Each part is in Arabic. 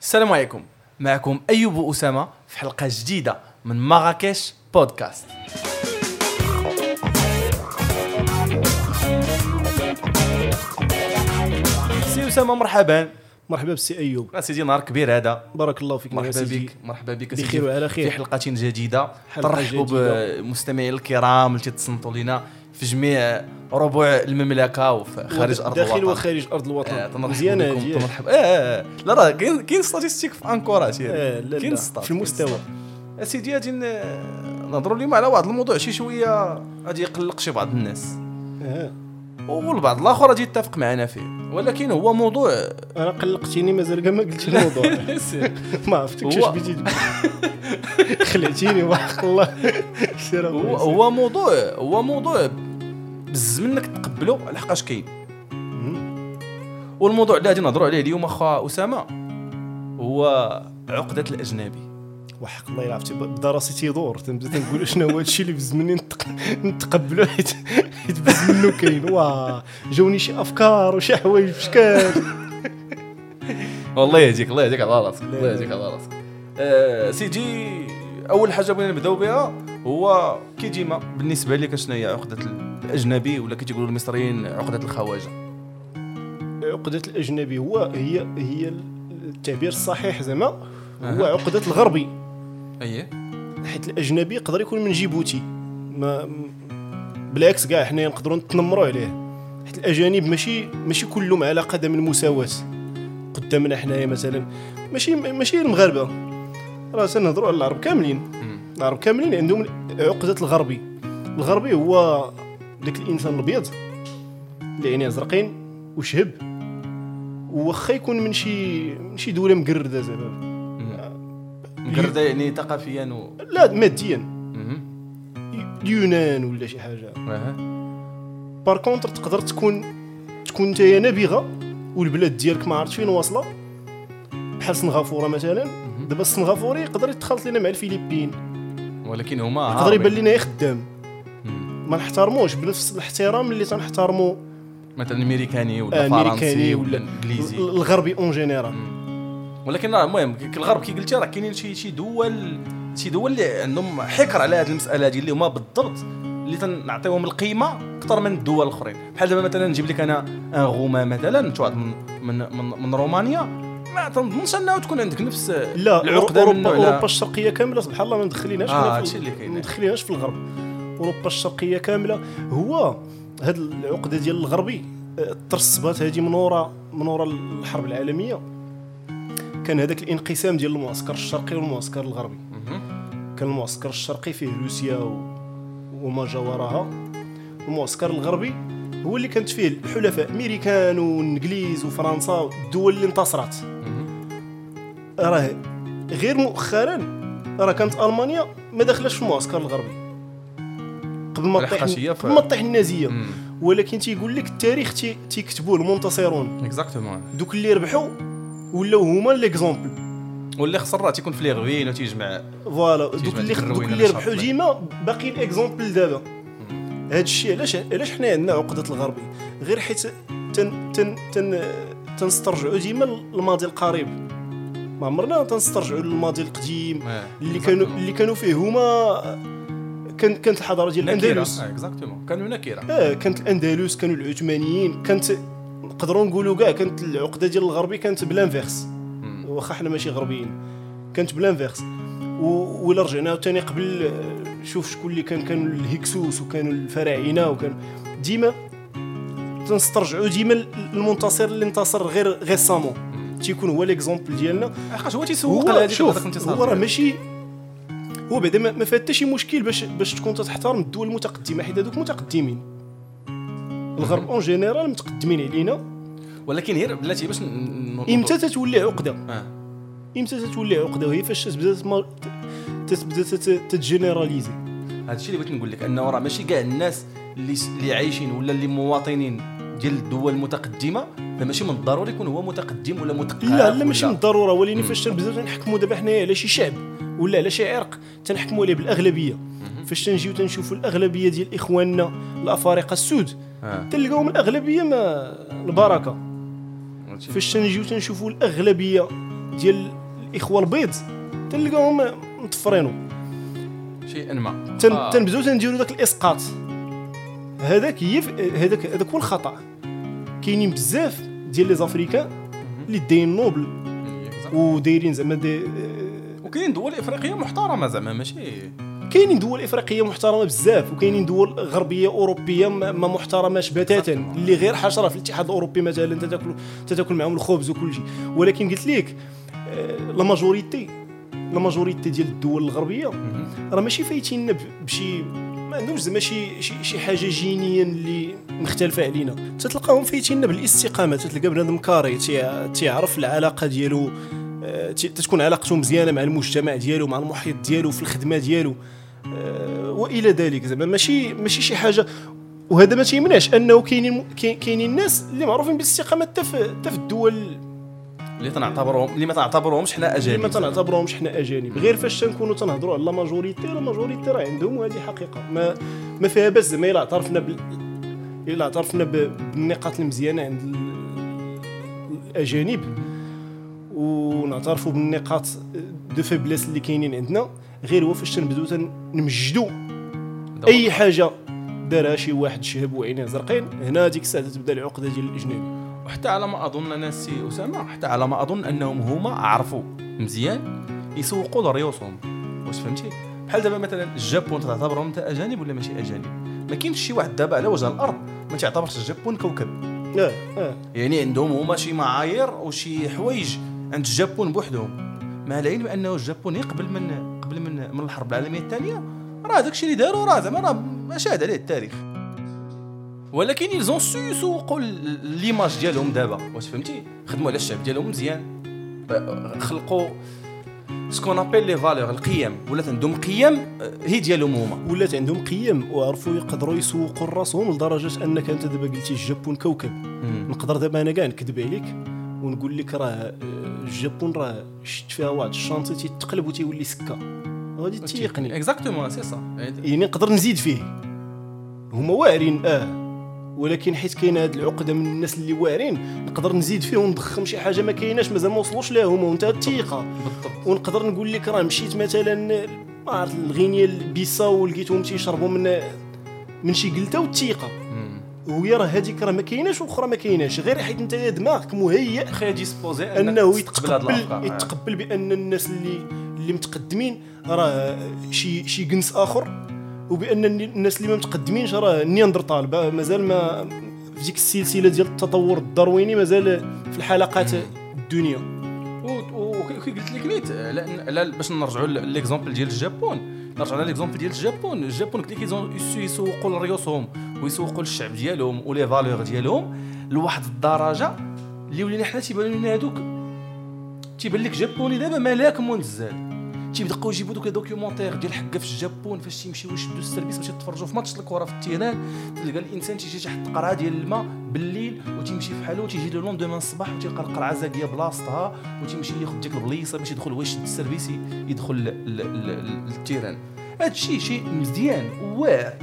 السلام عليكم. معكم أيوب أسامة في حلقة جديدة من مراكش بودكاست. سي أسامة مرحبا. مرحبا بسي أيوب. سيدي نهار كبير هذا. بارك الله فيك مرحبا. بك مرحبا بك بخير سيدي. وعلى خير. في حلقة جديدة. ترحبوا. بمستمعي الكرام اللي تتصنتوا لنا في جميع ربوع المملكة وفي خارج أرض داخل الوطن. وخارج أرض الوطن. آه، مزيانة هادي تنرحب. آه، آه، لا راه كاين كاين statistiques في encourage آه، لا، كاين لا، stats، في المستوى. كاين. اسيدي غادي نهضروا اليوم على واحد الموضوع شي شوية غادي يقلق شي بعض الناس. آه. والبعض الآخر غادي يتفق معنا فيه. ولكن هو موضوع أنا قلقتيني مازال كاع ما قلتش الموضوع. ما عرفتكش هو- اش بديت خلعتيني وحق الله. هو موضوع هو موضوع بز منك تقبله لحقاش كاين. والموضوع اللي غادي نهضروا عليه اليوم أخا أسامة هو عقدة الأجنبي. وحق الله عرفتي بدا راسي تيدور تنبدا تنقول شنو هو هادشي اللي بز مني نتق- نتقبلو حيت حيت بز منه كاين. واه جاوني شي أفكار وشي حوايج بشكال والله يهديك الله يهديك على راسك الله. يهديك على راسك. آه سيدي أول حاجة بغينا نبداو بها هو كي ديما بالنسبة لك شنو هي عقدة الاجنبي ولا كي تيقولوا المصريين عقدة الخواجة؟ عقدة الأجنبي هو هي هي التعبير الصحيح زعما. هو أها. عقدة الغربي. اييه حيت الأجنبي يقدر يكون من جيبوتي. ما بالعكس كاع حنا نقدروا نتنمروا عليه. حيت الأجانب ماشي ماشي كلهم على قدم المساواة. قدامنا حنايا مثلا ماشي ماشي المغاربة. راه تنهضروا على العرب كاملين. العرب كاملين عندهم عقدة الغربي. الغربي هو داك الإنسان الأبيض اللي عينيه ازرقين وشهب وخا يكون من شي من شي دولة مقرده زعما مقرده يعني ثقافيا و لا ماديا. اليونان ولا شي حاجة. par contre تقدر تكون تكون نتايا نابغه والبلاد ديالك ما عرفت فين واصلة بحال سنغافورة مثلا دابا السنغافوري يقدر يتخلط لنا مع الفلبين ولكن هما يقدر. يبان لنا خدام. ما نحترموش بنفس الاحترام اللي تنحترمو مثلا أمريكاني ولا امريكاني فرنسي ولا ولا إنجليزي. الغربي en général ولكن المهم الغرب كي قلتي راه كاينين شي شي دول شي دول اللي عندهم حكر على هذه المسألة هذه اللي هما بالضبط اللي تنعطيهم القيمة أكثر من الدول الاخرين بحال دابا مثلا نجيب لك أنا un Roumain مثلا واحد من من من, من رومانيا. ما تنظنش انه تكون عندك نفس لا العقدة اوروبا أوروبا الشرقية كاملة سبحان الله ما مدخليناش آه، في في الغرب. اوروبا الشرقية كاملة هو هاد العقدة ديال الغربي آه، ترسبات هذه من ورا من ورا الحرب العالمية كان هذاك الانقسام ديال المعسكر الشرقي والمعسكر الغربي. كان المعسكر الشرقي فيه روسيا. وما جاورها المعسكر الغربي هو اللي كانت فيه الحلفاء أمريكان والإنجليز وفرنسا الدول اللي انتصرت. راه غير مؤخرا راه كانت ألمانيا ما داخلاش في المعسكر الغربي قبل ما ف- قبل ما تطيح النازية. مم. ولكن تيقول لك التاريخ تي- تيكتبوه المنتصرون. exactement دوك اللي ربحوا ولاو هما l'exemple واللي خسر راه تيكون في les ruines وتيجمع. voilà. دوك اللي دوك اللي ربحوا. ديما باقي ال exemple دابا. هذا الشيء علاش علاش حنا عندنا عقدة الغربي؟ غير حيت تن تن تن تنسترجعوا ديما الماضي القريب. ما عمرنا تنسترجعوا الماضي القديم. اللي كانوا. اللي كانوا فيه هما كان كانت الحضارة ديال. الأندلس. آه، exactement كانوا نكره آه كانت الأندلس كانوا العثمانيين كانت نقدروا نقولوا كاع كانت العقدة ديال الغربي كانت ب l'inverse. واخا حنا ماشي غربيين. كانت ب l'inverse ولا رجعنا ثاني قبل آه، شوف شكون اللي كان كانوا الهكسوس وكانوا الفراعنة وكانوا ديما تنسترجعوا ديما المنتصر اللي انتصر غير récemment تيكون هو l'exemple ديالنا. حقاش هو تيسوق هذاك الانتصار هو راه. ماشي هو بعدا ما فيها حتى شي مشكل باش باش تكون تحترم الدول المتقدمة حيت هذوك متقدمين. الغرب en général متقدمين علينا. ولكن غير بلاتي باش إمتى تتولي عقدة؟ آه. إمتى تتولي عقدة؟ وهي فاش تبدأ تتبدا تت- تت généraliser هذا الشيء اللي بغيت نقول لك انه راه ماشي كاع الناس اللي اللي عايشين ولا اللي مواطنين. ديال الدول المتقدمة؟ فماشي من الضروري يكون هو متقدم ولا مثقف لا لا ماشي من الضرورة. ولكن فاش تنبداو تنحكموا دابا حنايا على شي شعب ولا على شي عرق. تنحكموا عليه بالأغلبية. فاش تنجيو تنشوفوا الأغلبية ديال إخواننا الأفارقة السود. تلقاهم الأغلبية ما البركة. فاش تنجيو تنشوفوا الأغلبية ديال الإخوة البيض تلقاهم مطفرينو شيئا ما. آه. تنبداو تنديروا داك الإسقاط. هذاك هي هذاك هذاك هو الخطأ. كاينين بزاف ديال les Africains اللي داين نوبل. ودايرين زعما des وكاين دول إفريقية محترمة زعما ماشي؟ كاينين دول إفريقية محترمة بزاف وكاينين دول غربية أوروبية ما ما محترماش بتاتا. اللي غير حشرة في الاتحاد الأوروبي مثلا أنت تاكل تاكل معاهم الخبز وكل شيء. ولكن قلت لك آه، la majorité la majorité ديال الدول الغربية راه ماشي فايتين بشي ما عندهمش زعما شي شي حاجة جينيا اللي مختلفة علينا. تتلقاهم فايتين بالاستقامه تتلقى بنادم carré تي- تيعرف العلاقة ديالو آه، تتكون علاقته مزيانة مع المجتمع ديالو مع المحيط ديالو في الخدمة ديالو. آه، وإلى ذلك زعما. ماشي ماشي شي حاجة. وهذا ما تيمنعش أنه كاينين كاين- كاينين الناس اللي معروفين بالاستقامة حتى في الدول اللي تنعتبرهم اللي ما تنعتبرهمش حنا اللي اجانب ما تنعتبروهمش حنا أجانب. غير فاش تنكونوا تنهضروا على la majorité la majorité راه عندهم وهذه حقيقة. ما ما فيها باس زعما إلا اعترفنا بال إلا اعترفنا بالنقاط المزيانة عند ال- الأجانب ونعترفوا بالنقاط de faiblesse اللي كاينين عندنا. غير هو فاش تنبداو تنمجدوا أي حاجة دارها شي واحد شهب وعينيه زرقين هنا ديك الساعة تبدا العقدة ديال الأجنبي. وحتى على ما أظن ناسي أسامة حتى على ما أظن أنهم هما عرفوا مزيان يسوقوا لريوسهم واش فهمتي؟ بحال دابا مثلا الجابون تعتبرهم انت أجانب ولا ماشي أجانب؟ ما كاينش شي واحد دابا على وجه الأرض ما تعتبرش الجابون كوكب. آه آه. يعني عندهم هما شي معايير وشي حوايج عند الجابون بوحدهم. مع العلم انه الجابون قبل من قبل من من الحرب العالمية الثانية. راه داكشي اللي داروا راه زعما راه شاهد عليه التاريخ. ولكن ils ont su يسوقوا l'image ديالهم دابا. واش فهمتي؟ خدموا على الشعب ديالهم مزيان. خلقوا ce qu'on appelle les valeurs القيم. ولات عندهم قيم آه، هي ديالهم هما. ولات عندهم قيم وعرفوا يقدروا يسوقوا لراسهم لدرجة أنك أنت دابا قلتي الجابون كوكب. نقدر دابا أنا كاع نكذب عليك ونقول لك راه آه، الجابون راه شفت فيها واحد ال chantier تيتقلب وتيولي سكة. غادي تيقني. exactement c'est ça يعني نقدر نزيد فيه. هما واعرين آه. ولكن حيت كاينة هاد العقدة من الناس اللي واعرين نقدر نزيد فيه ونضخم شي حاجة ما كايناش مازال ما وصلوش لها هما وانت الثقة. ونقدر نقول لك راه مشيت مثلا ما عرفت الغينيا البيساو ولقيتهم تيشربوا من من شي قلتة والثقة. وهي راه هذيك راه ما كايناش والاخرى ما كايناش. غير حيت انت دماغك مهيئ prédisposé أنه يتقبل يتقبل بأن الناس اللي اللي متقدمين راه شي شي جنس آخر. وبأن الناس اللي ما متقدمينش راه نياندرتال با- مازال ما في ديك السلسلة ديال التطور الدارويني مازال في الحلقات الدنيا. وكي قلت لك نيت على على باش نرجعوا l'exemple ديال الجابون. نرجعوا l'exemple ديال الجابون. الجابون قلت لك يسوقوا لريوسهم ويسوقوا للشعب ديالهم و les valeurs ديالهم لواحد الدرجة اللي ولينا حنا تيبانوا لنا هذوك تيبان لك جابوني دابا ملاك منزل تيبقاو يجيبوا دوك documentaires ديال حكا في الجابون فاش تيمشيو يشدوا ال service باش يتفرجوا في ماتش الكرة في ال terrain تلقى الإنسان تيجي تحت قرعة ديال الماء بالليل وتيمشي في حاله وتيجي له lendemain الصباح وتلقى القرعة باقيه بلاصتها وتيمشي ياخذ ديك البليصة باش يدخل هو يشد ال service يدخل لل terrain هذا الشيء شيء مزيان وواعر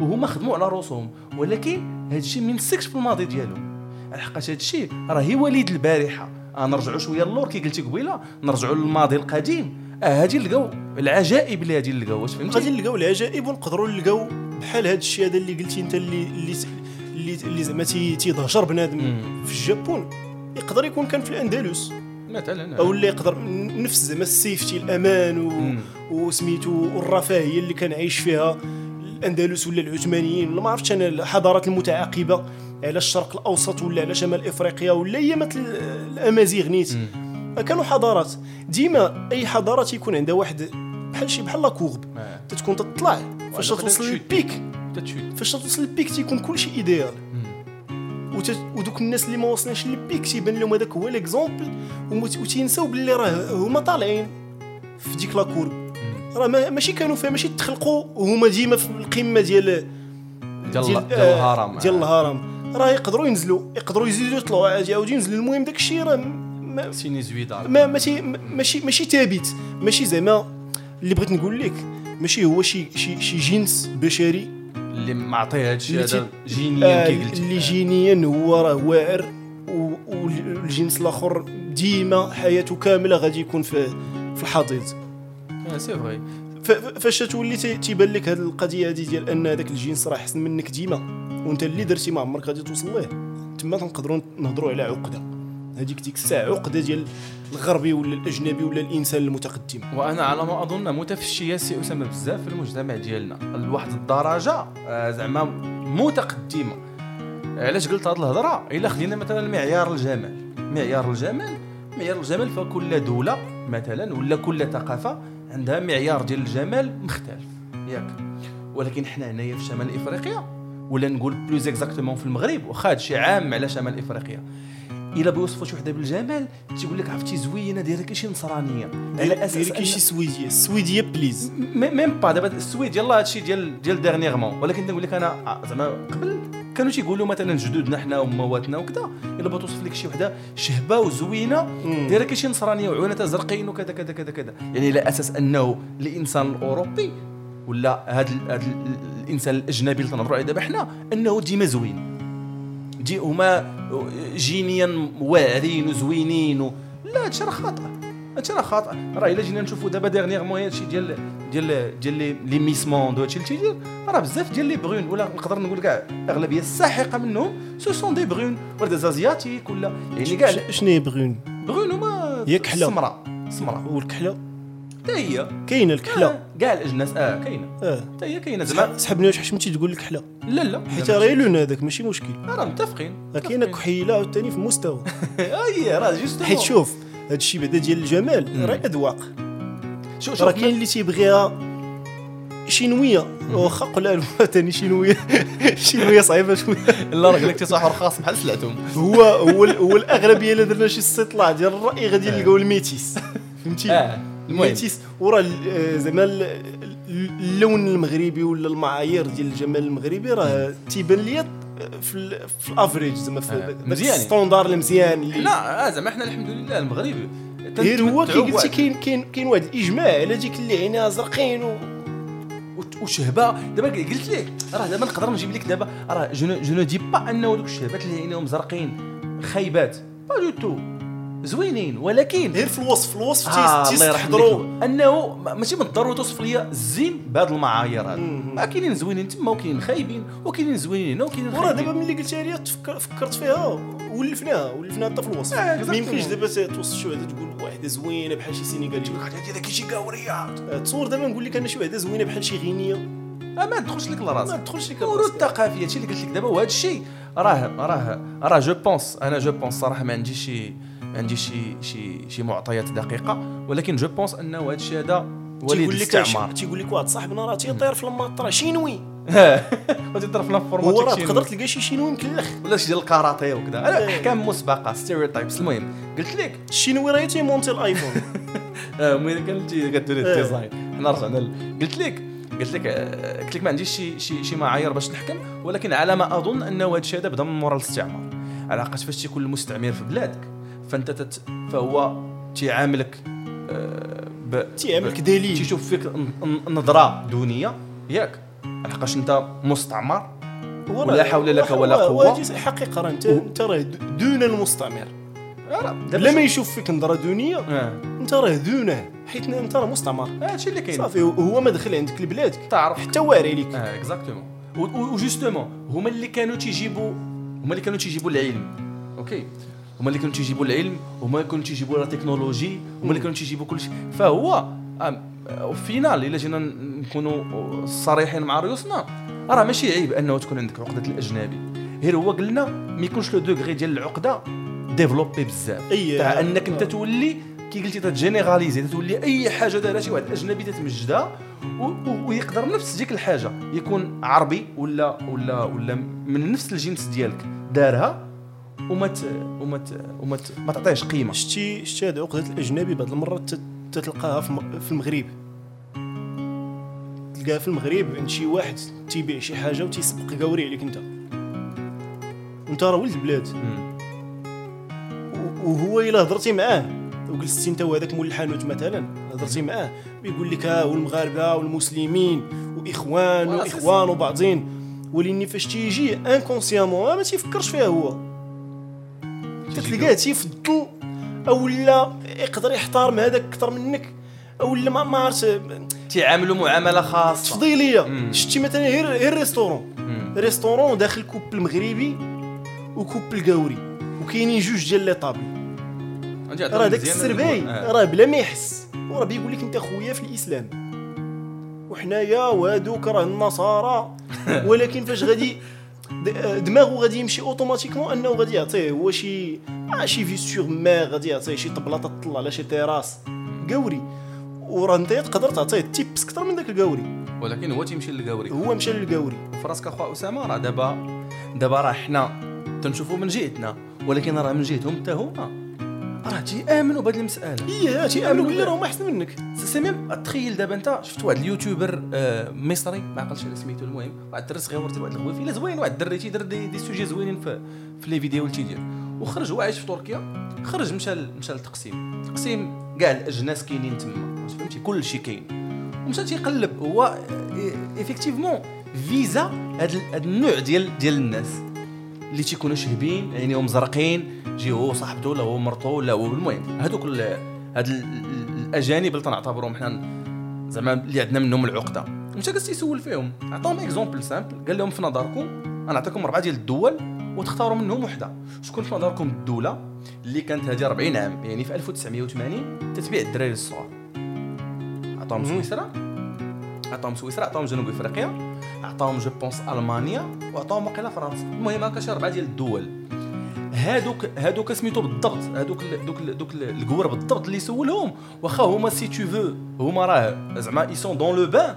وهما خدموا على راسهم ولكن هذا الشيء ما يمسكش في الماضي ديالهم على حقاش هذا الشيء راه هي وليد البارحة. آه نرجعوا شوية للور كي قلتي قبيلة نرجعوا للماضي القديم. آه هادي نلقاو. العجائب اللي هادي نلقاو واش فهمتي؟ غادي نلقاو العجائب ونقدروا نلقاو بحال هذا الشيء هذا اللي قلتي انت اللي اللي اللي, اللي زعما تي- تيضهجر بنادم. في الجابون يقدر يكون كان في الأندلس. مثلا أو اللي يقدر نفس زعما ال safety الأمان و... وسميتو والرفاهيه اللي كان عايش فيها الأندلس ولا العثمانيين. ولا ما عرفتش أنا الحضارات المتعاقبة على الشرق الأوسط ولا على شمال إفريقيا ولا هي مثل الأمازيغ نيت. مم. كانوا حضارات. ديما أي حضارة تيكون عندها واحد بحال شي بحال la courbe آه. تتكون تطلع فاش توصل. لل pic فاش توصل لل pic تيكون كلشي idéal. ودوك الناس اللي ما وصلناش لل pic تيبان لهم هذاك هو l'exemple وتينساو باللي راه هما طالعين في ديك la courbe راه ما ماشي كانوا فيها ماشي تخلقوا وهما ديما في القمة ديال ديال ديال آه، الهرم ديال الهرم. راه يقدروا ينزلوا يقدروا يزيدوا يطلعوا عادي يعاودوا ينزلوا. المهم داك الشيء راه sinusoïdal ما ماشي ماشي ماشي ثابت. ماشي زعما اللي بغيت نقول لك ماشي هو شي شي شي جنس بشري. اللي معطيه هادشي هذا جينيا آه كي قلتي. اللي جينيا هو راه واعر والجنس الآخر ديما حياته كاملة غادي يكون في في الحضيض. آه، c'est vrai ف- ف- فاش تولي تي- تيبان لك هذه القضية هذه ديال أن هذاك الجنس راه أحسن منك ديما وأنت اللي درتي ما عمرك غادي توصل ليه. تما تنقدروا نهضروا على عقدة. هذيك ديك الساعة عقدة ديال الغربي ولا الأجنبي ولا الإنسان المتقدم. وأنا على ما أظن متفشية سي أسامة بزاف في المجتمع ديالنا. لواحد الدرجة آه، زعما متقدمة. علاش قلت هذه الهضرة؟ إلا خدينا مثلا معيار الجمال. معيار الجمال معيار الجمال فكل دولة مثلا ولا كل ثقافة عندها معيار ديال الجمال مختلف. ياك. ولكن حنا هنايا في شمال إفريقيا ولا نقول plus exactement في المغرب واخا هادشي عام على شمال إفريقيا. إلا بيوصفوا شي وحدة بالجمال تيقول لك عرفتي زوينة دايرة كي شي نصرانية. على أساس ديري كي شي أن- سويدية السويديه بليز mais- même pas دابا السويد يلاه هادشي ديال ديال dernièrement ولكن نقول لك أنا زعما قبل كانوا تيقولوا مثلا جدودنا حنا ومواتنا وكذا إلا بغات توصف لك شي وحدة شهبة وزوينة. دايرة كي شي نصرانية وعيوناتها زرقين وكذا كذا كذا كذا. يعني على أساس أنه الإنسان الأوروبي ولا هذا هذا الإنسان الأجنبي اللي تنهضروا عليه دابا حنا أنه ديما زوين. دي هما جينيا واعرين وزوينين و... لا هادشي راه خاطئ. هادشي راه خاطئ. راه إلا جينا نشوفوا دابا dernièrement هادشي ديال ديال ديال les- miss monde وهادشي اللي تيدير راه بزاف ديال les brunes ولا نقدر نقول كاع الاغلبيه الساحقة منهم ce sont des brunes ولا des asiatiques ولا يعني كاع شنو هي brune brune هما هي كحلة. سمراء. سمراء. والكحله حتى هي كاينة الكحلة. آه، كاع الاجناس آه كاينة. آه. حتى هي كاينة زعما. سحبني واش حشمتي تقول الكحله لا لا. حيت راه لون هذاك ماشي مشكل. راه متفقين. راه كاينة كحيلة عاوتاني في مستوى. أي راه juste حيت شوف هذا الشيء بعدا ديال الجمال راه أذواق. شوف راه كاين اللي تيبغيها شينوية. واخا قلال ثاني شينوية. شينوية صعيبة شوية. لا راه قال لك تيصاحب خاص بحال سلعتهم. هو هو هو الأغلبية الا درنا شي استطلاع ديال الراي غادي نلقاو ال métisse فهمتي؟ ال métisse وراه آه، زعما ال- ال- اللون المغربي ولا المعايير ديال الجمال المغربي راه تيبان ليا في في ال average زعما في آه، داك مزيانين. ال standard المزيان اللي لا آه زعما حنا الحمد لله المغرب غير هو كي قلتي كاين كاين كاين واحد الإجماع على ديك اللي عينيها زرقين و... وشهبة. دابا قلت لك راه دابا نقدر نجيب لك دابا راه je ne dis pas أنه دوك الشهبات اللي عينيهم زرقين خايبات. pas du tout زوينين ولكن غير في الوصف في الوصف آه تيستحضروا أنه ما- ماشي من الضروري توصف لي الزين بهذه المعايير هذه. آه، كاينين زوينين تما وكاينين خايبين وكاينين زوينين هنا وكاينين وراه دابا خايبين. ملي قلتها لي فكرت فيها ولفناها ولفناها حتى في الوصف آه، ما. يمكنش دابا توصف شي وحدة تقول واحدة زوينة بحال شي سينيغالي. هذه ذاك شي قاوريه آه، تصور دابا نقول لك أنا شي وحدة زوينة بحال شي غينية. آه، ما تدخلش لك ما لراسك تدخلش لك ورود. الثقافية هادشي اللي قلت لك دابا وهذا الشيء راه راه راه je pense أنا je pense صراحة ما عنديش شي ما عنديش شي شي شي معطيات دقيقة. ولكن je pense انه هذا الشيء هذا وليد الاستعمار تيقول لك واحد صاحبنا راه تيطير في ال maths راه شينوي لنا في هو راه شي تقدر تلقى شي شينوي مكلخ. ولا شي ديال الكاراتيه وكذا. أنا إيه. احكام مسبقة stereotypes المهم قلت لك. الشينوي راه تيمونتي الآيفون. آه مين كانت كدير إيه. ال design. حنا رجعنا قلت لك قلت لك آه، قلت لك ما عنديش شي شي شي معايير باش نحكم. ولكن على ما أظن أنه هذا الشيء هذا بدا من مورا الاستعمار. علاقه فاش تيكون المستعمر في بلادك. فانت تت فهو تيعاملك آه، ب- دليل. تيشوف فيك نظرة دونية ياك. لحقاش انت مستعمر ولا حول لك ولا. هادي الحقيقة راه انت انت راه دون المستعمر. راه دابا لا ما شوف- يشوف فيك نظرة دونية آه. انت راه دونه حيت انت راه مستعمر. هادشي اللي كاين. صافي هو ما دخل عندك لبلادك تعرف. حتى واعر عليك آه exactement و justement هما اللي كانوا تيجيبوا هما اللي كانوا تيجيبوا العلم. أوكي. هما اللي كانوا تيجيبوا العلم هما اللي كانوا تيجيبوا la technologie هما اللي كانوا تيجيبوا كل شيء فهو آه، final إلا جينا نكونوا صريحين مع ريوسنا راه ماشي عيب أنه تكون عندك عقدة الأجنبي. غير هو قلنا ما يكونش le degré ديال العقدة développé بزاف. تاع أنك أنت تولي كي قلتي تتجينيراليزي تولي أي حاجة دارها شي واحد أجنبي تتمجدها ويقدر نفس ديك الحاجة. يكون عربي ولا ولا ولا من نفس الجنس ديالك. دارها وما ت... وما ت... وما ت... ما تعطيهش قيمة. شتي شتي هاد عقده الأجنبي بعض المرات تت- تتلقاها في م- في المغرب. تلقاها في المغرب عند شي واحد تيبيع شي حاجة وتيسبق قاوري عليك أنت. وانت راه ولد البلاد. وهو إلا هضرتي معاه. وجلستي أنت وهذاك مول الحانوت مثلا هضرتي معاه. بيقول لك ها والمغاربة والمسلمين وإخوان وإخوان وبعضين. ولكن فاش تيجي inconsciemment ما تيفكرش فيها هو. تتلقاه تيفضل أو لا يقدر يحترم هذاك أكثر منك أو لا ما ما عرفت تيعاملوا معاملة خاصة. تفضيلية. شتي مثلا غير غير restaurant. restaurant داخل couple مغربي و couple قوري. وكاينين جوج ديال les tables راه داك السرباي. آه. راه بلا ما يحس. وراه بيقول لك أنت خويا في الإسلام. وحنايا وهادوك راه النصارى. ولكن فاش غادي دماغه غادي يمشي automatiquement انه غادي يعطيه هو شي آه شي faveur ما غادي يعطيه شي طبلة تطلع على شي تيراس قوري. وراه انت تقدر تعطيه tips أكثر من ذاك القوري. ولكن هو تيمشي للقوري. هو مشى للقوري. فراسك اخويا أسامة راه دابا دابا راه حنا تنشوفوا من جهتنا ولكن راه من جهتهم حتى هما. راه تيامنوا بهذه المسألة. إيه تيامنوا باللي راهم أحسن منك. c'est même تخيل دابا أنت شفت واحد اليوتيوبر آه، مصري ما عقلتش على سميتو المهم واحد الدري صغير ورث واحد الغويفيله زوين واحد الدري تيدير دي, دي سوجي زوينين في في les vidéos اللي تيدير. وخرج هو عايش في تركيا خرج مشى مشى للتقسيم. تقسيم كاع الأجناس كاينين تما فهمتي؟ كل شيء كاين. ومشى تيقلب هو effectivement فيزا هاد ال- هاد النوع ديال ديال الناس اللي تيكونوا شهبين عينيهم زرقين جي هو صاحبته ولا هو مرته ولا هو المهم. هذوك هاد ال- ال- الأجانب اللي تنعتبرهم حنا زعما اللي عندنا منهم العقدة. مشى جالس يسول فيهم. عطاهم exemple simple قال لهم في نظركم أنا نعطيكم أربعة ديال الدول وتختاروا منهم وحدة. شكون في نظركم الدولة اللي كانت هذه 40 عام؟ يعني في 1980 تتبيع الدراري الصغار عطاهم. سويسرا. عطاهم سويسرا عطاهم جنوب إفريقيا. عطاهم je pense ألمانيا. وعطاهم واقيلا فرنسا. المهم هكا شي أربعة ديال الدول. هادوك هادوك سميتو بالضبط هادوك ال- دوك ال- دوك ال- الكور بالضبط اللي سولهم واخا هما c'est tout faux هما راه زعما ils sont dans le bain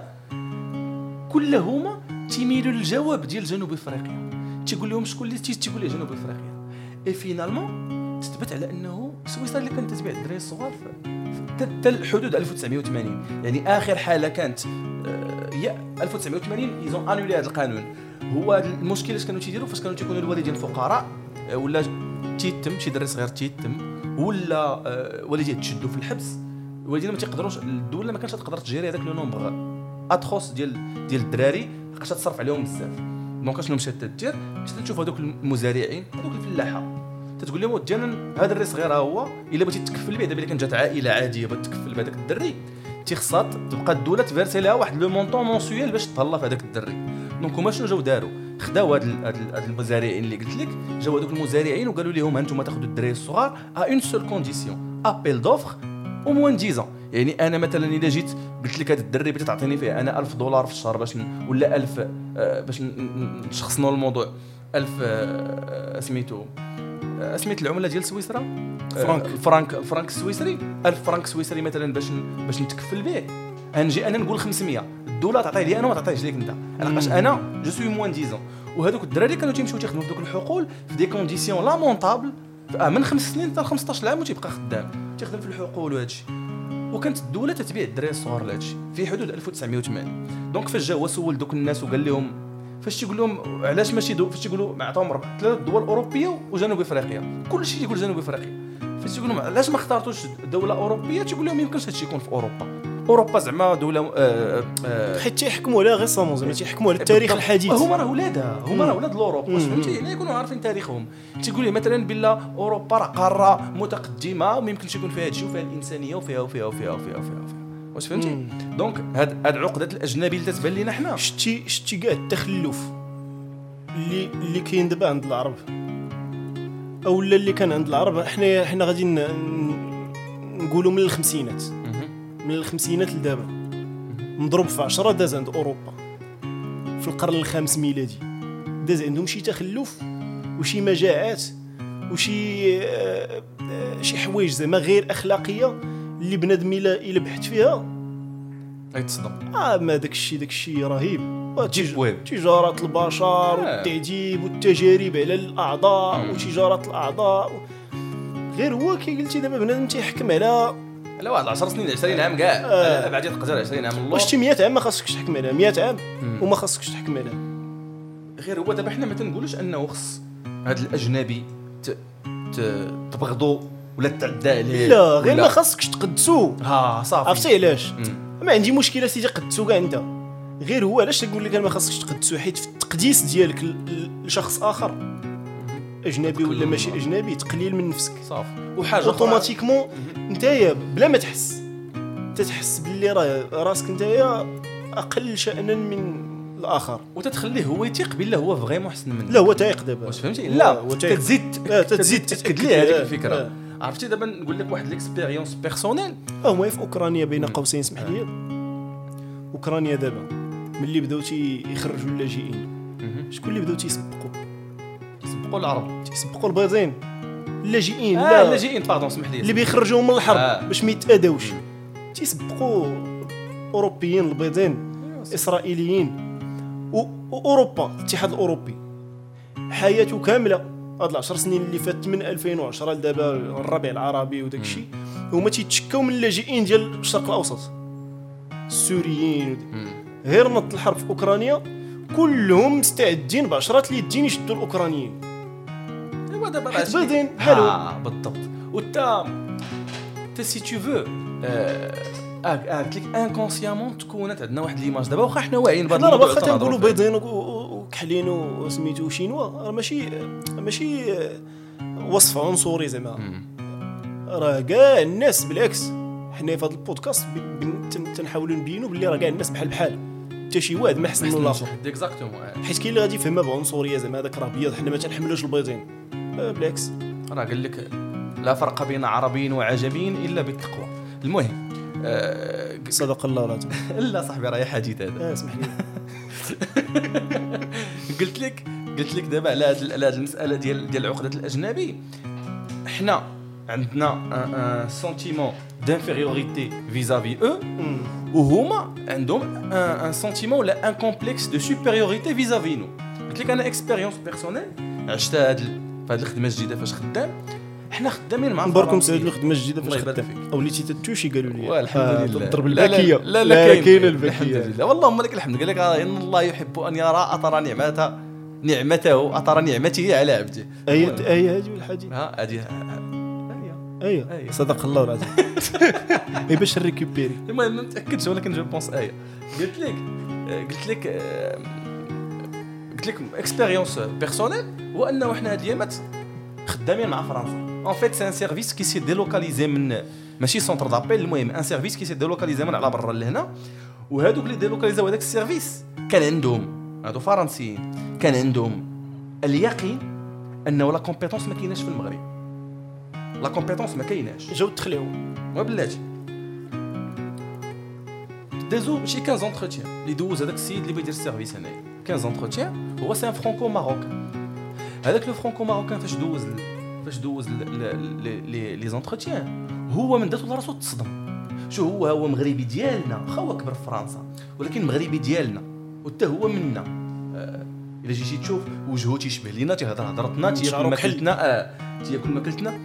كلهما تيميلوا للجواب ديال جنوب إفريقيا. تيقول لهم شكون اللي تي- تيقول ليه جنوب إفريقيا. et finalement تثبت على أنه سويسرا اللي كانت تتبيع الدراري الصغار حتى الحدود 1980 يعني آخر حالة كانت آه، هي 1980 ils ont annulé هذا القانون. هو المشكل اش كانوا تيديروا؟ فاش كانوا تيكونوا الوالدين فقراء. ولا تيتم شي دري صغير تيتم ولا آه، والديه تشدوا في الحبس. الوالدين ما تيقدروش الدولة ما كانتش تقدر تجيري هذاك le nombre. atroce ديال ديال الدراري لحقاش تصرف عليهم بزاف. donc شنو مشات تدير مشات تشوف هذوك المزارعين هذوك الفلاحة. تتقول لهم ودي أنا هذا الدري صغير ها هو إلا بغيتي تكفل به دابا إلا كانت جات عائلة عادية بغات تكفل بهذاك الدري تيخصها تبقى الدولة تفيرسي لها واحد le montant mensuel باش تهلا في هذاك الدري. donc هما شنو جاو داروا؟ خداو هاد ال- هاد ال- هاد المزارعين اللي قلت لك؟ جاو هذوك المزارعين وقالوا لهم أنتم تاخذوا الدراري الصغار à une seule condition appel d'offres au moins disant يعني أنا مثلا الا جيت قلت لك هذا الدري بغيتي تعطيني فيه أنا 1000 دولار في الشهر باش. ولا 1000 آه، باش نشخصنوا الموضوع. 1000 آه، سميتو آه، سميت العملة ديال سويسرا؟ فرانك. الفرانك الفرانك السويسري؟ 1000 فرانك سويسري مثلا باش باش نتكفل به. غنجي أنا نقول 500 الدولة تعطيه لي أنا وما تعطيهش ليك أنت. لحقاش أنا je suis moins disant وهذوك الدراري كانوا تيمشيو تيخدموا في دوك الحقول في des conditions lamentables من خمس سنين حتى ل 15 عام وتيبقى خدام. تيخدم في الحقول وهذا الشيء وكانت الدولة تتبيع الدراري الصغار لهذا الشيء في حدود 1980 donc فاش جا هو سول دوك الناس وقال لهم فاش تيقول لهم علاش ماشي فاش تيقولوا عطاهم ربع ثلاث دول أوروبية وجنوب إفريقيا. كل شيء تيقول جنوب إفريقيا. فاش تيقول لهم علاش ما اختارتوش دولة أوروبية تيقول لهم يمكنش هادشي يكون في أوروبا. اوروبا زعما دوله آه آه حيت تيحكموا عليها غير زعما تيحكموا على التاريخ. الحديث هما راه ولادها هما راه ولاد l'Europe واش مم. فهمتي يعني يكونوا عارفين تاريخهم تيقول لي مثلا بلا أوروبا راه قارة متقدمة وما يمكنش يكون فيها هادشي وفيها الإنسانية وفيها وفيها وفيها وفيها وفيها, وفيها. واش فهمتي. donc هاد هاد عقدة الأجنبي اللي تتبان لينا حنا شتي شتي كاع التخلف اللي اللي كاين دابا عند العرب أو اللي كان عند العرب حنا حنا غادي نقولوا من الخمسينات. من الخمسينات لدابا. مضروب في عشرة داز عند أوروبا. في القرن الخامس ميلادي. داز عندهم شي تخلف وشي مجاعات وشي آه، آه، شي حوايج زعما غير أخلاقية اللي بنادم إلا إلا بحث فيها غادي تصدم آه ما داك الشيء داك الشيء رهيب. تجارة البشر والتعذيب والتجارب على الأعضاء مم. وتجارة الأعضاء غير هو كي قلتي دابا بنادم تيحكم على لا واحد 10 سنين 20 عام كاع آه. بعد تقدر 20 عام. الله. واش شي 100 عام ما خاصكش تحكم عليها. 100 عام. وما خاصكش تحكم عليها. غير هو دابا حنا ما تنقولوش أنه خص هاد الأجنبي. تبغضو ولا تعدى عليه لا غير ما خاصكش تقدسو. ها صافي. عرفتي علاش. ما عندي مشكلة سيدي قدسو كاع أنت. غير هو علاش تقول لك ما خاصكش تقدسو حيت في التقديس ديالك لشخص آخر؟ أجنبي ولا ماشي أجنبي تقليل من نفسك. صافي. وحاجة automatiquement نتايا بلا ما تحس. تتحس باللي راه راسك نتايا أقل شأنا من الآخر. وتتخليه هو يتيق باللي هو vraiment احسن منك. لا هو تايق دابا. واش فهمتي؟ هو- لا هو آه، تتزيد. تتاكد تتأكد ليه هذيك آه، الفكرة؟ آه. عرفتي دابا نقول لك واحد l'expérience personnelle آه هما في أوكرانيا بين قوسين اسمح لي. أوكرانيا دابا. ملي بداو تي يخرجوا اللاجئين. شكون اللي بداو تيسبقوا؟ يسبقوا العرب. تيسبقوا البيضين. اللاجئين آه لا. اللاجئين pardon اسمح لي اللي بيخرجوهم من الحرب آه. باش ما يتأداوش. تيسبقوا أوروبيين البيضين إسرائيليين. و- واوروبا الاتحاد الأوروبي. حياته كاملة. هاد العشر سنين اللي فات من 2010 لدابا الربيع العربي وداك الشيء. هما تيتشكاو من اللاجئين ديال الشرق الأوسط. السوريين. غير نط الحرب في أوكرانيا كلهم مستعدين بعشرات اليدين يشدوا الأوكرانيين. ايوا دابا راه حيت شي- بيضين بحالهم. آه بالضبط. وتا تا c'est tout faux آه قلت لك inconsciemment تكونت عندنا واحد l'image دابا واخا حنا واعيين بهذا الموضوع واخا تنقولوا. بيضين وكحلين وسميتو شينوا راه ماشي ماشي وصف عنصري زعما. راه كاع الناس بالعكس. حنا في هذا البودكاست تنحاولوا نبينوا باللي راه كاع الناس بحال بحال. حتى شي واحد ما احسن من الآخر. اكزاكتومون حيت كاين اللي غادي يفهمها بعنصرية زعما هذاك راه بيض. حنا ما تنحملوش البيضين. آه، بالعكس راه قال لك لا فرق بين عربي وعجمي إلا بالتقوى. المهم آه صدق الله العظيم لا صاحبي راه حديث هذا. اسمح لي. قلت لك قلت لك دابا على هاد المسألة ديال ديال عقدة الأجنبي حنا عندنا sentiment d'infériorité vis-à-vis eux. وهما عندهم un sentiment ولا un complexe de supériorité vis-à-vis nous قلت لك أنا expérience personnelle عشتها هاد ال- في هاد الخدمة الجديدة فاش خدام. حنا خدامين مع الفرنسيين. سعيد الخدمة الجديدة فاش خدام. وليتي ت toucher قالوا لي. والحمد آه، لله. تضرب الباكية. لا لا كاين. كاين الحمد الباكيه لله اللهم لك الحمد قال لك إن الله يحب أن يرى أثر نعمته نعمته أثر نعمته على عبده. إيه إيه هذه والحديث ها هذه أيوة. صدق الله العظيم. إي باش ن récupérer. المهم ما متأكدش ولكن je pense. إيه قلت لك قلت لك آه، قلت لك expérience personnelle هو أنه حنا هاد الايامات خدامين مع فرنسا. en fait c'est un service qui s'est délocalisé من ماشي centre d'appel المهم un service qui s'est délocalisé من على برا لهنا. وهادوك اللي ديلوكاليزاو هذاك ال service كان عندهم هادو فرنسيين كان عندهم اليقين أنه la compétence ما كايناش في المغرب. la compétence ما كايناش. جاو تخلعوا وبلاتي. دازو شي 15 entretiens اللي دوز هذاك السيد اللي بيدير ال service هنايا. 15 entretiens هو c'est un franco-marocain هذاك le franco-marocain فاش دوز فاش دوز les entretiens هو من ذاته راسو تصدم شو هو هو مغربي ديالنا واخا هو كبر في فرنسا ولكن مغربي ديالنا وحتى هو منا الا جيتي تشوف وجهه تيشبه لينا تيهضر هضرتنا تياكل. ماكلتنا آه تياكل ماكلتنا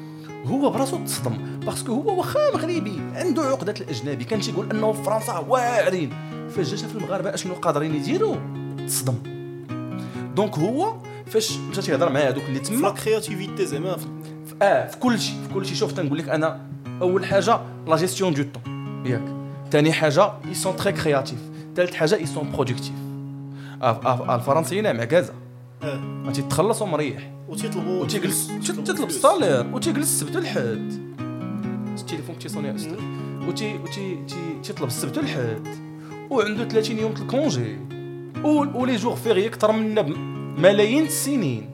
هو براسو تصدم parce que هو واخا مغربي عنده عقدة الأجنبي. كان تيقول أنه في فرنسا واعرين. فاش جا شاف المغاربة أشنو قادرين يديروا؟ تصدم. donc هو فاش مشى تيهضر مع هذوك اللي تما créativité زعما آه في كل شيء في كل شيء شوف تنقول لك أنا أول حاجة la gestion de temps ياك. ثاني حاجة ils sont très créatifs ثالث حاجة ils sont productifs الفرنسيين معكازه آه. تيتخلص ومريح وتيطلبوا وتيجلس فلوس، تطلب. ال salaire وتيجلس السبت والحد. التليفون تيصوني وتي وتي تي- تيطلب السبت والحد. وعنده 30 يوم ال congé و les jours fériés أكثر منا بملايين السنين.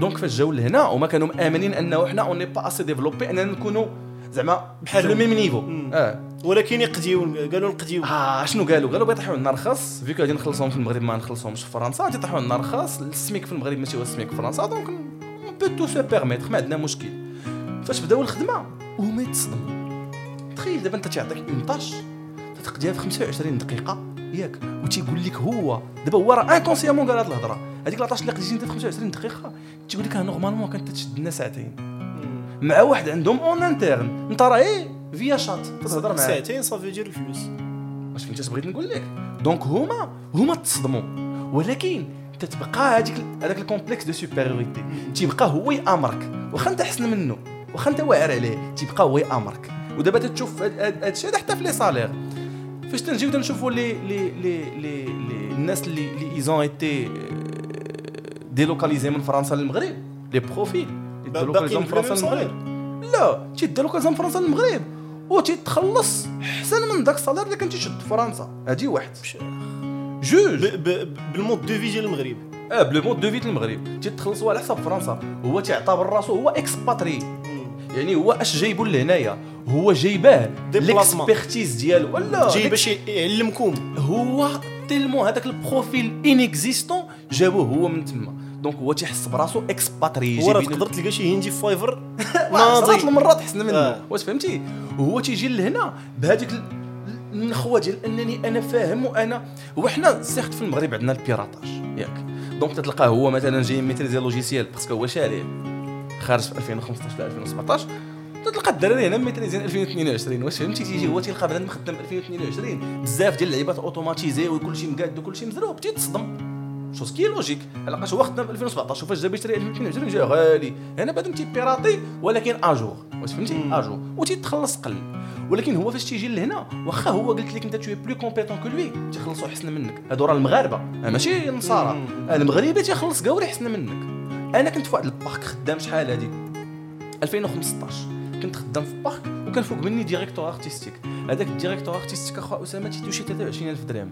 donc فاش جاو لهنا وما كانوا مآمنين أنه حنا on est pas assez développés أننا نكونوا زعما بحال le même niveau. آه. ولكن يقديو قالوا نقديو آه شنو قالوا؟ قالوا بيطيحوا لنا رخص. fait que غادي نخلصهم في المغرب ما نخلصهمش في فرنسا غادي يطيحوا لنا رخص. السميك في المغرب ماشي هو السميك في فرنسا donc peut tout se permettre ما عندنا مشكل. فاش بداو الخدمة هما يتصدموا. تخيل دابا أنت تيعطيك une tâche تقضيها في 25 دقيقة. ياك وتيقول لك هو دابا هو راه inconsciemment قال هاد الهضرة. هذيك la tâche اللي قضيتي انت في 25 دقيقة تيقول لك normalement كانت تشد لنا ساعتين مع واحد عندهم en interne انت راه إيه فيا شات تهضر معاه. ساعتين صافي يجي الفلوس. واش فهمتي اش بغيت نقول لك؟ donc هما هما تصدموا. ولكن تتبقى هذيك هذاك ال complexe de supériorité تيبقى هو يأمرك. واخا انت احسن منه واخا انت واعر عليه تيبقى هو يأمرك. ودابا تتشوف هذا الشيء حتى في les salaires فاش تنجيو تنشوفوا لي لي لي لي الناس اللي اللي ils ont été délocalisés من فرنسا للمغرب. les profils يدير باقي localisation فرنسا صغير. المغرب لا تيدير localisation فرنسا المغرب وتيتخلص احسن من داك ال salaire اللي كان تيشد في فرنسا. هادي واحد. جوج. بال mode de vie ديال المغرب آه ب le mode de vie المغرب تيتخلص هو على حساب فرنسا. هو تيعتبر راسو هو expatrié يعني هو اش جايبو لهنايا؟ هو جايباه. l'expertise ديالو. ولا جاي باش يعلمكم هو tellement هذاك ال profil inexistant جابوه هو من تما. donc هو تيحس براسو expatrié هو راه تقدر تلقى شي هندي Fiverr ناضي. المرات حسن منه آه. واش فهمتي؟ وهو تيجي لهنا بهذيك ال- النخوة ديال أنني أنا فاهم وأنا هو حنا surtout في المغرب عندنا ال piratage ياك. donc تتلقاه هو مثلا جاي maîtrisé logiciel parce que هو شاريه خارج في 2015 ولا 2017 تلقى الدراري هنا ميتريزين 2022 واش فهمتي؟ تيجي هو تيلقى بنادم خدام 2022 بزاف ديال اللعيبات automatisé وكل شيء مقاد وكل شيء مزروب تيتصدم chose qui logique؟ علاش هو خدام 2017 وفاش جا بيشري 2022 جا غالي. هنا بعد تي piraté ولكن à jour. واش فهمتي. à jour. وتيتخلص قل. ولكن هو فاش تيجي لهنا واخا هو قلت لك أنت t'es plus compétent que lui تيخلصوا احسن منك. هادو راه المغاربة. آه، ماشي النصارى. آه، المغربي تيخلص قوري احسن منك. أنا كنت في واحد ال parc خدام شحال هادي؟ 2015 كنت خدام في parc وكان فوق مني directeur artistique هذاك ال directeur artistique أخويا أسامة تي touché 23000 درهم.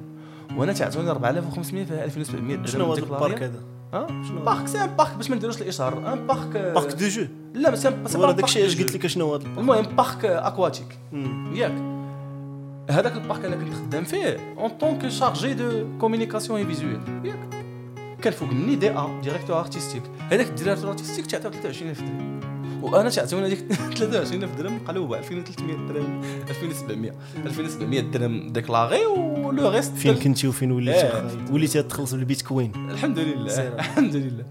وأنا تعطوني 4500 في 2700 درهم شنو هذا. ال parc هذا؟ ها؟ شنو parc c'est un parc باش ما نديروش الإشهار. un parc parc de jeux. لا سي ورا داكشي اش قلت لك شنو هذا ال parc؟ المهم parc aquatique مم. ياك. هذاك ال parc أنا كنت خدام فيه en tant que chargé de communication et visuel ياك. كان فوق مني دي أ directeur artistique هذاك ال directeur artistique تعطيه 23000 درهم. وأنا تعطيوني هذيك 23000 درهم مقلوبة. 2300 درهم 2700 2700 درهم déclaré و le reste. فين كنتي وفين وليتي؟ إيه. وليتي تخلص بالبيتكوين. الحمد لله. الحمد لله.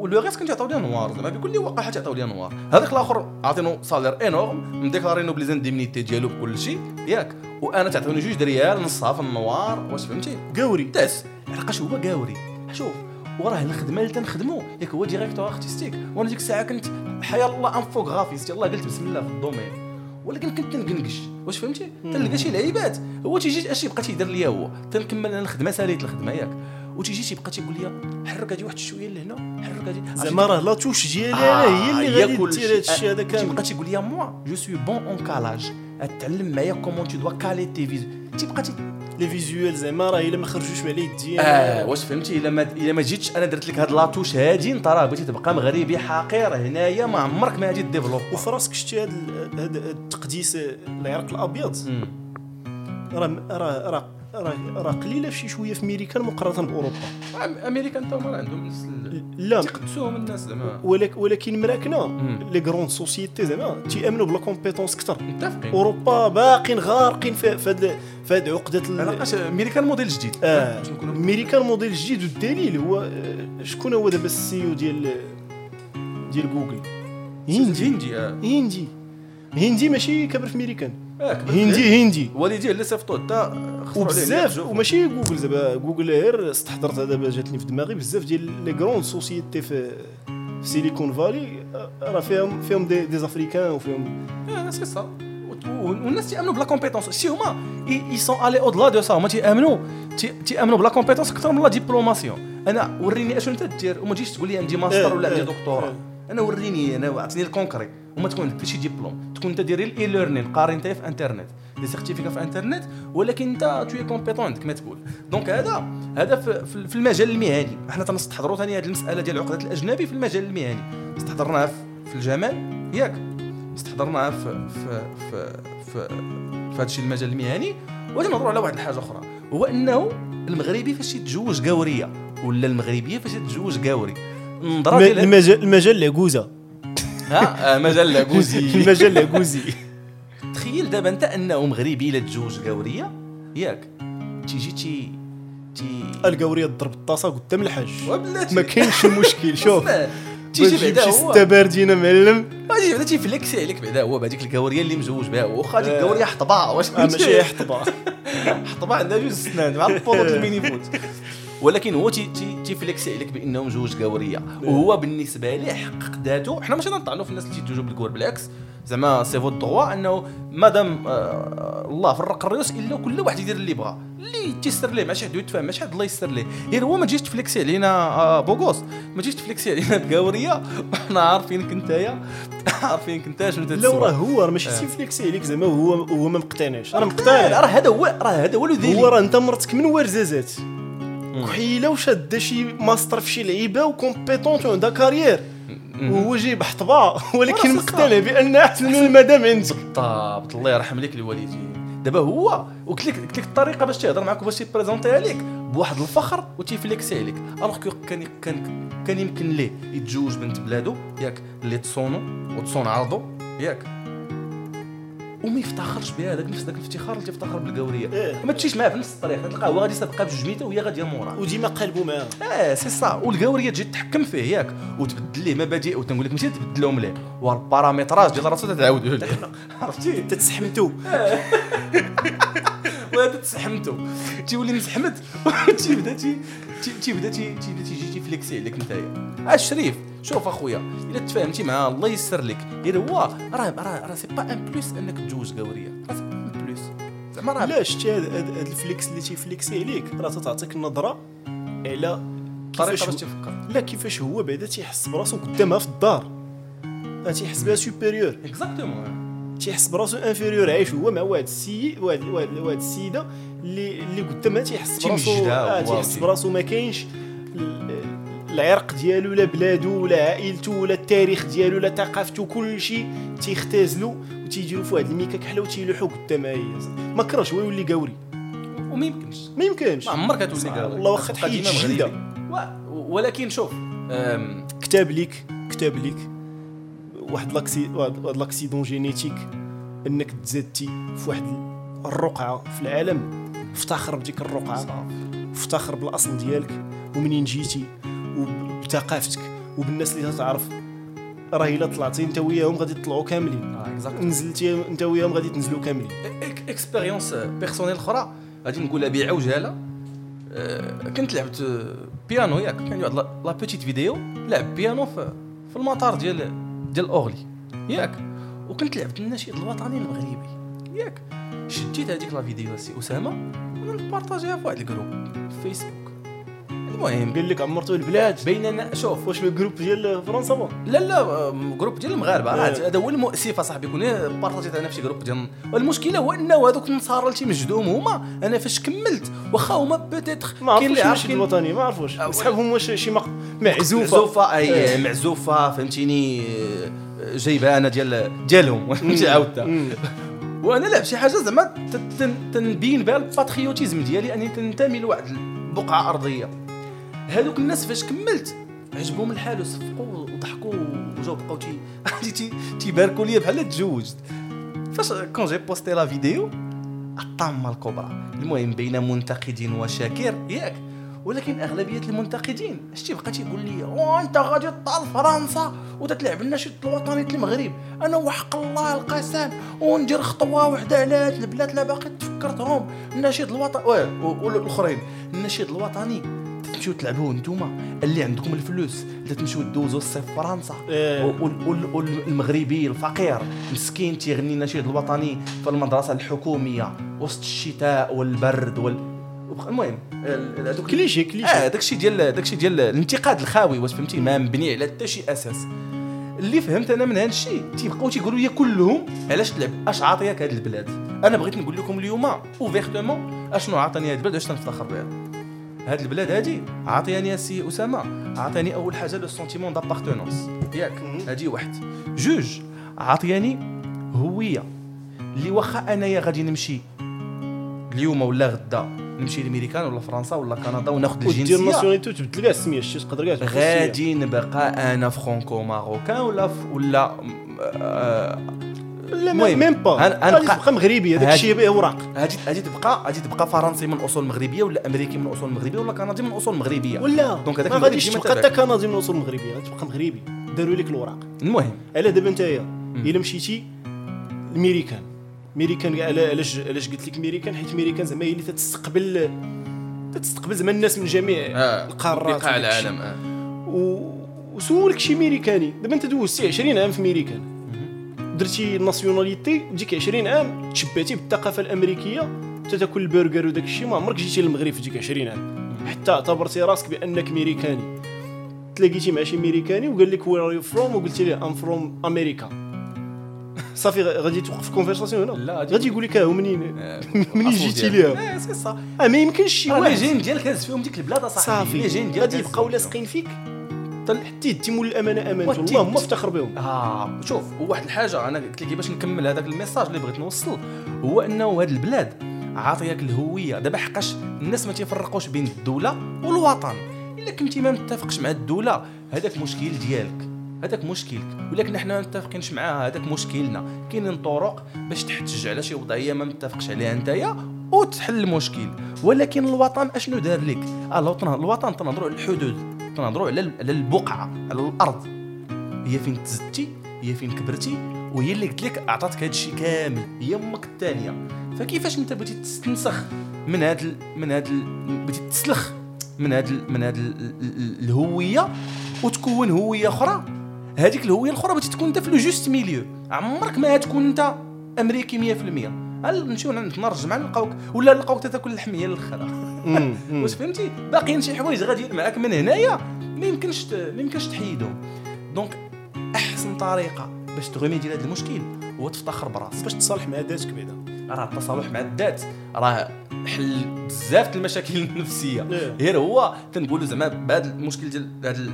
و le reste كنت يعطيو لي noir زعما بكل وقاحه تعطيو لي noir هذاك الآخر عاطينو salaire énorme مديكلارينو ب les indemnités ديالو بكل شيء. ياك. وأنا تعطيوني جوج د ريال نصها في ال noir. واش فهمتي؟ قوري. داس. لقاش هو قاوري شوف وراه الخدمة اللي تنخدمو ياك هو directeur artistique وأنا ديك الساعة كنت حيا الله infographiste يلاه قلت بسم الله في ال domaine. ولكن كنت تنقنقش. واش فهمتي؟ تلقى شي لعيبات هو تيجي اش يبقى تيدير ليا هو. تنكمل أنا الخدمة ساليت الخدمة ياك. وتيجي تيبقى تيقول لي حرك هادي واحد شوية لهنا حرك هادي. زعما راه la touche ديالي آه، أنا هي اللي غادي دير. هذا الشيء هذا كامل تيبقى تيقول لي moi je suis bon en calage تعلم معايا comment tu dois caler tes visuels تيبقى تي les visuels زعما راه الا ما خرجوش على يدي. آه واش فهمتي؟ إلا ما إلا ما جيتش أنا درت لك هاد la touche هادي أنت راه بغيتي تبقى مغربي حقير هنايا ما عمرك ما غادي développe وفي راسك شتي هذا التقديس العرق الأبيض. راه راه راه راه راه قليلة شي شوية في ميريكان مقارنة بأوروبا. أمريكا انت هما عندهم نفس لا. تيقدسوهم الناس زعما. ولك ولكن مراكنا. les grandes sociétés زعما تيامنوا ب la compétence أكثر. متفقين. أوروبا باقيين غارقين في هاد في هاد عقدة ال- لقاش أمريكا موديل جديد. آه. ميريكان موديل جديد والدليل هو آه، شكون هو دابا ال CEO ديال ديال جوجل؟ هندي. هندي آه. هندي. هندي ماشي كبر في آه، كبر هندي هندي. والديه اللي صيفطوه حتى وبزاف وماشي جوجل زعما جوجل غير استحضرتها دابا جاتني في دماغي بزاف ديال les grandes sociétés في في Silicon Valley آه، راه فيهم فيهم des, des Africains وفيهم سي سا والناس تيأمنوا ب la compétence c'est هما ils sont allés au-delà de ça هما تيأمنوا تي- تيأمنوا ب la compétence أكثر من la diplomation أنا وريني أشنو أنت دير وما تجيش تقول لي عندي ماستر إيه، ولا عندي دكتوراه. أنا وريني أنا عطيني ال concret وما تكون عندك شي ديبلوم. تكون أنت ديري ال e-learning قاري أنت في انترنت des certificats في انترنت ولكن أنت t'es compétent عندك ما تقول. donc هذا هذا في, المجال المهني. إحنا تنستحضروا ثاني هذه المسألة ديال عقده الأجنبي في المجال المهني. استحضرناها في, المجال ياك. استحضرناها في في في في, في هذا الشيء المجال المهني. وغادي نهضروا على واحد الحاجة أخرى. هو إنه المغربي فاش يتزوج قاوريه ولا المغربية فاش يتزوج قاوري النظره ديال المجال المجال العكوزه ها آه، مجال لاكوزي المجال العكوزي تخيل دابا انت انه مغربي إلا تزوج قاوريه ياك. تيجي تي تي. القوريه تضرب الطاسة قدام الحاج. ما كاينش مشكل شوف. تيجي بعدا هو. سته باردينة معلم. تيجي بعدا تيفليكسي عليك بعدا هو بهذيك القاوريه اللي مزوج بها واخا هذيك آه. القاوريه حطبه واش آه ماشي حطبه حطبه عندها جوج سنان مع البوطو ال mini-foot. ولكن هو تي تي تيفليكسي عليك بانه مزوج قاوريه وهو بالنسبة ليه حقق ذاته؟ حنا ماشي نطعنوا في الناس اللي تيتزوجوا بالكور بالعكس. زعما c'est votre droit أنه مادام آه، الله فرق الريوس إلا كل واحد يدير اللي بغا. اللي تيسر ليه؟ ماشي حد يتفاهم ماشي حد الله يسر ليه. غير هو ما تجيش تفليكسي علينا آه، beau gosse. ما تجيش تفليكسي علينا بقاوريه وحنا عارفينك نتايا. عارفينك انت شنو لا تتسوى راه هو راه ماشي تيفليكسي عليك زعما هو هو ما مقتنعش. راه مقتنع. راه هذا هو راه هذا هو اللي هو راه انت مرتك من ورزازات كحيله وشاده شي ماستر في شي لعيبه و compétente وعندها carrière وهو جايب حطبه ولكن مقتنع بانها احسن من المدام عندك بالضبط الله يرحم لك الوالدين دابا هو وقلت لك قلت لك الطريقة باش تيهضر معاك وباش تي présenter ها لك بواحد الفخر وتيفليكسي عليك alors que كان كان كان يمكن ليه يتزوج بنت بلادو ياك اللي تصونو وتصون عرضو ياك وما يفتخرش بهذاك نفس ذاك الافتخار اللي تيفتخر بالقورية. إيه. ما تمشيش معاه في نفس الطريق تلقاه هو غادي يسبقها بجوج ميته وهي غادية موراه وديما قلبوا معاه آه سي سا. والقاوريه تجي تحكم فيه ياك. وتبدل ليه مبادئ وتنقول لك ماشي تبدلهم ليه. وال paramétrage ديال راسو تتعاود عرفتي؟ تتسحمتو وهذا تسحمتو. تيولي مسحمت تيبدا تي تي- تيبدا تي- تيبدا تيجي تيفليكسي عليك نتايا. آه شريف شوف أخويا إلا تفاهمتي معاه الله يسر لك. غير هو راه راه راه c'est pas un plus أنك تجوز قاوريه راه c'est pas un plus زعما راه لا شتي هاد هاد ال flex اللي تيفليكسي عليك. راه تعطيك النظره على طريقة باش تفكر. لا كيفاش هو بعدا تيحس براسو قدامها في الدار. تيحس بها supérieure exactement تيحس براسو inférieur عايش هو مع واحد السيد واحد واحد واحد السيدة اللي اللي قدامها تيحس براسو آه تيحس. براسو ما كاينش ال- العرق ديالو لا بلادو ولا عائلته ولا التاريخ ديالو لا ثقافته كل شيء تيختازلو وتيجيو في واحد الميكا كحله وتيلوحو قدامها هي. ما كرهش هو يولي قاوري. وما يمكنش. ما يمكنش. ما عمرك تولي قاوري والله واخا تحيد. و- ولكن شوف كتاب ليك كتاب ليك. واحد l'acci واحد l'accident génétique انك تزادتي في واحد الرقعة في العالم افتخر بديك الرقعة افتخر بالاصل ديالك ومنين جيتي وبثقافتك وبالناس اللي تعرف راه الا طلعتي انت وياهم غادي تطلعوا كاملين. آه،. نزلتي انت وياهم غادي تنزلوا كاملين. expérience personnelle أخرى غادي نقولها بعوجاله آه، كنت لعبت بيانو ياك كان واحد لا- petite vidéo لعب بيانو في في المطار ديال ديال Orly. ياك. وكنت لعبت النشيد الوطني المغربي. ياك. شديت هذيك la vidéo سي أسامة ون partager ها في واحد ال groupe. في فيسبوك المهم قال لك عمرتو البلاد بيننا شوف واش ال groupe ديال فرنسا blabla groupe ديال المغاربة راه آه. هذا هو المؤسف صاحبي كون partagé ت أنا في شي groupe ديال والمشكلة هو أنه هذوك النصارى اللي تيمجدوهم هما أنا فاش كملت واخا هما peut-être ما عرفوش النشيد الوطني ما عرفوش. آه، سحابهم واش شي مق- معزوفة. معزوفة. أي معزوفة فهمتيني جايبها أنا ديال ديالهم فهمتي عاودتها. وأنا لعب شي حاجة زعما تن- تن- تنبين بها ال patriotisme ديالي انني تنتمي لواحد البقعة أرضية. هذوك الناس فاش كملت عجبهم الحال وصفقوا وضحكوا وجاو بقاو تي تيباركوا لي بحال تزوجت. فاش quand j'ai posté la vidéo الطامة الكبرى. المهم بين منتقدين وشاكر ياك. ولكن أغلبية المنتقدين شتي بقى تيقول لي "أوه، أنت غادي تال فرنسا وتتلعب النشيد الوطني ديال المغرب أنا وحق الله الا قسم وندير خطوة وحدة على هاد البلاد لا باقي تفكرتهم. النشيد الوطني والأخرين النشيد الوطني تمشيو تلعبوه نتوما اللي عندكم الفلوس اللي تمشيو دوزو الصيف فرنسا. آه. والمغربي الفقير مسكين تيغني النشيد الوطني في المدرسة الحكومية وسط الشتاء والبرد وال المهم. ال- هذوك كليشي كليشي. آه داكشي ديال داكشي ديال الانتقاد الخاوي واش فهمتي؟ ما مبني على حتى شي أساس. اللي فهمت أنا من هذا الشيء تيبقاو تيقولوا لي كلهم علاش تلعب؟ أش عاطيك هذه البلاد؟ أنا بغيت نقول لكم اليوم ouvertement أشنو عطاني هذه البلاد واش تنفتخر بها؟ هاد البلاد هادي. عطياني السي أسامة. عطاني أول حاجة le sentiment d'appartenance ياك. هادي واحد. جوج. عطياني هوية. اللي واخا أنايا غادي نمشي. اليوم ولا غدا. نمشي لامريكان ولا فرنسا ولا كندا وناخذ ودير الجنسية. nationalité وتبدل كاع السمية. شتي تقدر كاع. غادي نبقى أنا franco-marocain ولا ف... ولا آه، là même pas غادي تبقى مغربي هذاك هادي- الشيء به أوراق. غادي غادي تبقى غادي تبقى فرنسي من أصول مغربية ولا أمريكي من أصول مغربية ولا كندي من أصول مغربية؟ ولا. donc هذاك ما غاديش تبقى. حتى كندي من أصول مغربية غادي تبقى مغربي. داروا لك الوراق المهم. على دابا نتايا إلا مشيتي الميريكان. ميريكان علاش علاش قلت لك ميريكان؟ حيت ميريكان زعما هي اللي تتستقبل تتستقبل زعما الناس من جميع القارات بقاع. العالم آه. و... وسولك شي ميريكاني. دابا أنت دوزتي 20 عام في ميريكان. درتي nationalité تجيك 20 عام تشبعتي بالثقافة الأمريكية تاكل البرجر وداك الشيء ما عمرك جيتي للمغرب في ديك 20 عام. حتى اعتبرتي راسك بأنك ميريكاني تلاقيتي مع شي ميريكاني وقال لك where are you from وقلتي له I'm from America صافي غادي توقف ال conversation هنا. لا، غادي يقول لك ها هو منين؟ آه، منين جيتي. ليها؟ آه، سي صا آه ما يمكنش شي واحد. les gènes ديالك هاز فيهم ديك البلاد اصاحبي صافي. غادي يبقاو. لاصقين فيك. حتى يدي مول الأمانة امانته اللهم افتخر بهم. آه شوف وواحد الحاجة أنا قلت لك باش نكمل هذاك الميساج اللي بغيت نوصل هو أنه هاد البلاد عاطياك الهوية. دابا حقاش الناس ما تيفرقوش بين الدولة والوطن. إلا كنتي ما متفقش مع الدولة هذاك مشكل ديالك هذاك مشكلك. ولكن حنا ما متفقينش معاها هذاك مشكلنا. كاينين طرق باش تحتج على شي وضعية ما متفقش عليها نتايا وتحل المشكل. ولكن الوطن أشنو دار لك؟ آه الوطن الوطن تنهضروا على الحدود. تنهضروا على ال- على البقعة على الأرض. هي فين تزدتي هي فين كبرتي؟ وهي اللي قلت لك أعطاتك هذا الشيء كامل. هي أمك الثانية فكيفاش أنت بغيتي تستنسخ من هذا من هذا بغيتي تنسلخ من هذا من هذا ال- ال- ال- الهوية وتكون هوية أخرى؟ هذيك الهوية الأخرى بغيتي تكون أنت في le juste milieu. عمرك ما تكون أنت أمريكي 100% هل نمشيو نرجع نلقاوك؟ ولا نلقاوك تاكل اللحميه الاخرى. واش فهمتي؟ باقيين شي حوايج غادي معاك من هنايا ما يمكنش ت- ما يمكنش تحيدهم. donc أحسن طريقة باش تغميدي هذا المشكل هو تفتخر براسك. باش تصالح مع ذاتك بعدا راه التصالح مع الذات راه حل بزاف المشاكل النفسية. إيه. غير هو تنقولوا زعما بهذا المشكل ديال هذا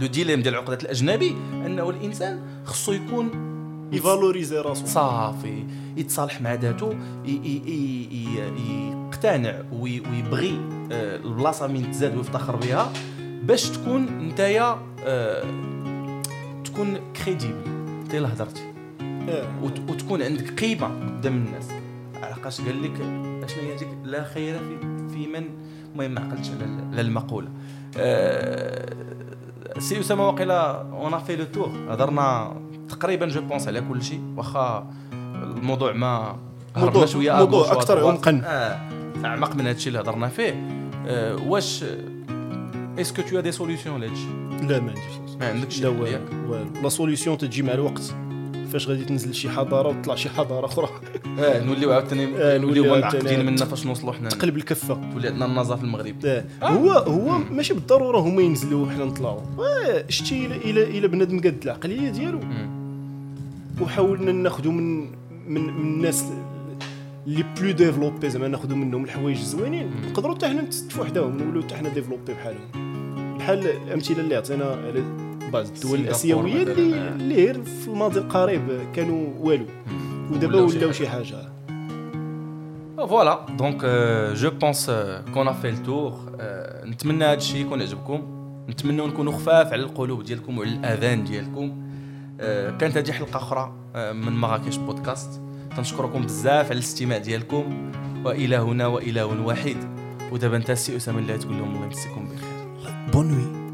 le dilemme ديال عقدة الأجنبي أنه الإنسان خصو يكون ي valoriser راسو. صافي. يتصالح مع ذاته يقتنع وي- ويبغي آه، البلاصة من تزاد ويفتخر بها باش تكون نتايا آه، تكون crédible انت الا هضرتي. آه. وت- وتكون عندك قيمة قدام الناس. على قاش قال لك أشنو هي ديك لا خير في في من؟ المهم ما عقلتش على ال- على المقولة. آه، سي أسامة واقيلا on fait le tour هضرنا تقريبا je pense على كل شيء. واخا الموضوع ما موضوع- شوية موضوع وأدوات. عمقاً. آه اعمق من هذا الشيء اللي هضرنا فيه. آه، واش est-ce que t'as des solutions لهذا الشيء لا ما عنديش ما عندكش؟ لا والو. la solution تجي مع الوقت. فاش غادي تنزل شي حضارة وتطلع شي حضارة أخرى. آه نوليو عاوتاني آه، نوليو معقدين منا فاش نوصلوا حنا. تقلب الكفة. تولي عندنا النظافه في المغرب. آه. آه. هو هو ماشي بالضرورة هما ينزلوا وحنا نطلعوا. آه، شتي الا الا بنادم قد العقلية ديالو. وحاولنا ناخذوا من من من الناس اللي plus développés زعما ناخذوا منهم الحوايج الزوينين. نقدروا حتى حنا نتستفوا وحدهم نولوا حتى حنا développés بحالهم. بحال الامثله اللي عطينا على بعض الدول الاسيويه اللي آه. اللي غير في الماضي القريب كانوا والو. ودابا ولاو شي حاجة. voilà. donc je pense qu'on a fait le tour نتمنى هذا الشيء يكون عجبكم. نتمنى نكونوا خفاف على القلوب ديالكم وعلى الأذان ديالكم. آه، كانت هذه حلقة أخرى آه، من مراكش بودكاست. تنشكركم بزاف على الاستماع ديالكم وإلى هنا واله واحد. ودابا انت السي أسامة اللي تقول لهم الله يمسيكم بخير. بون نوي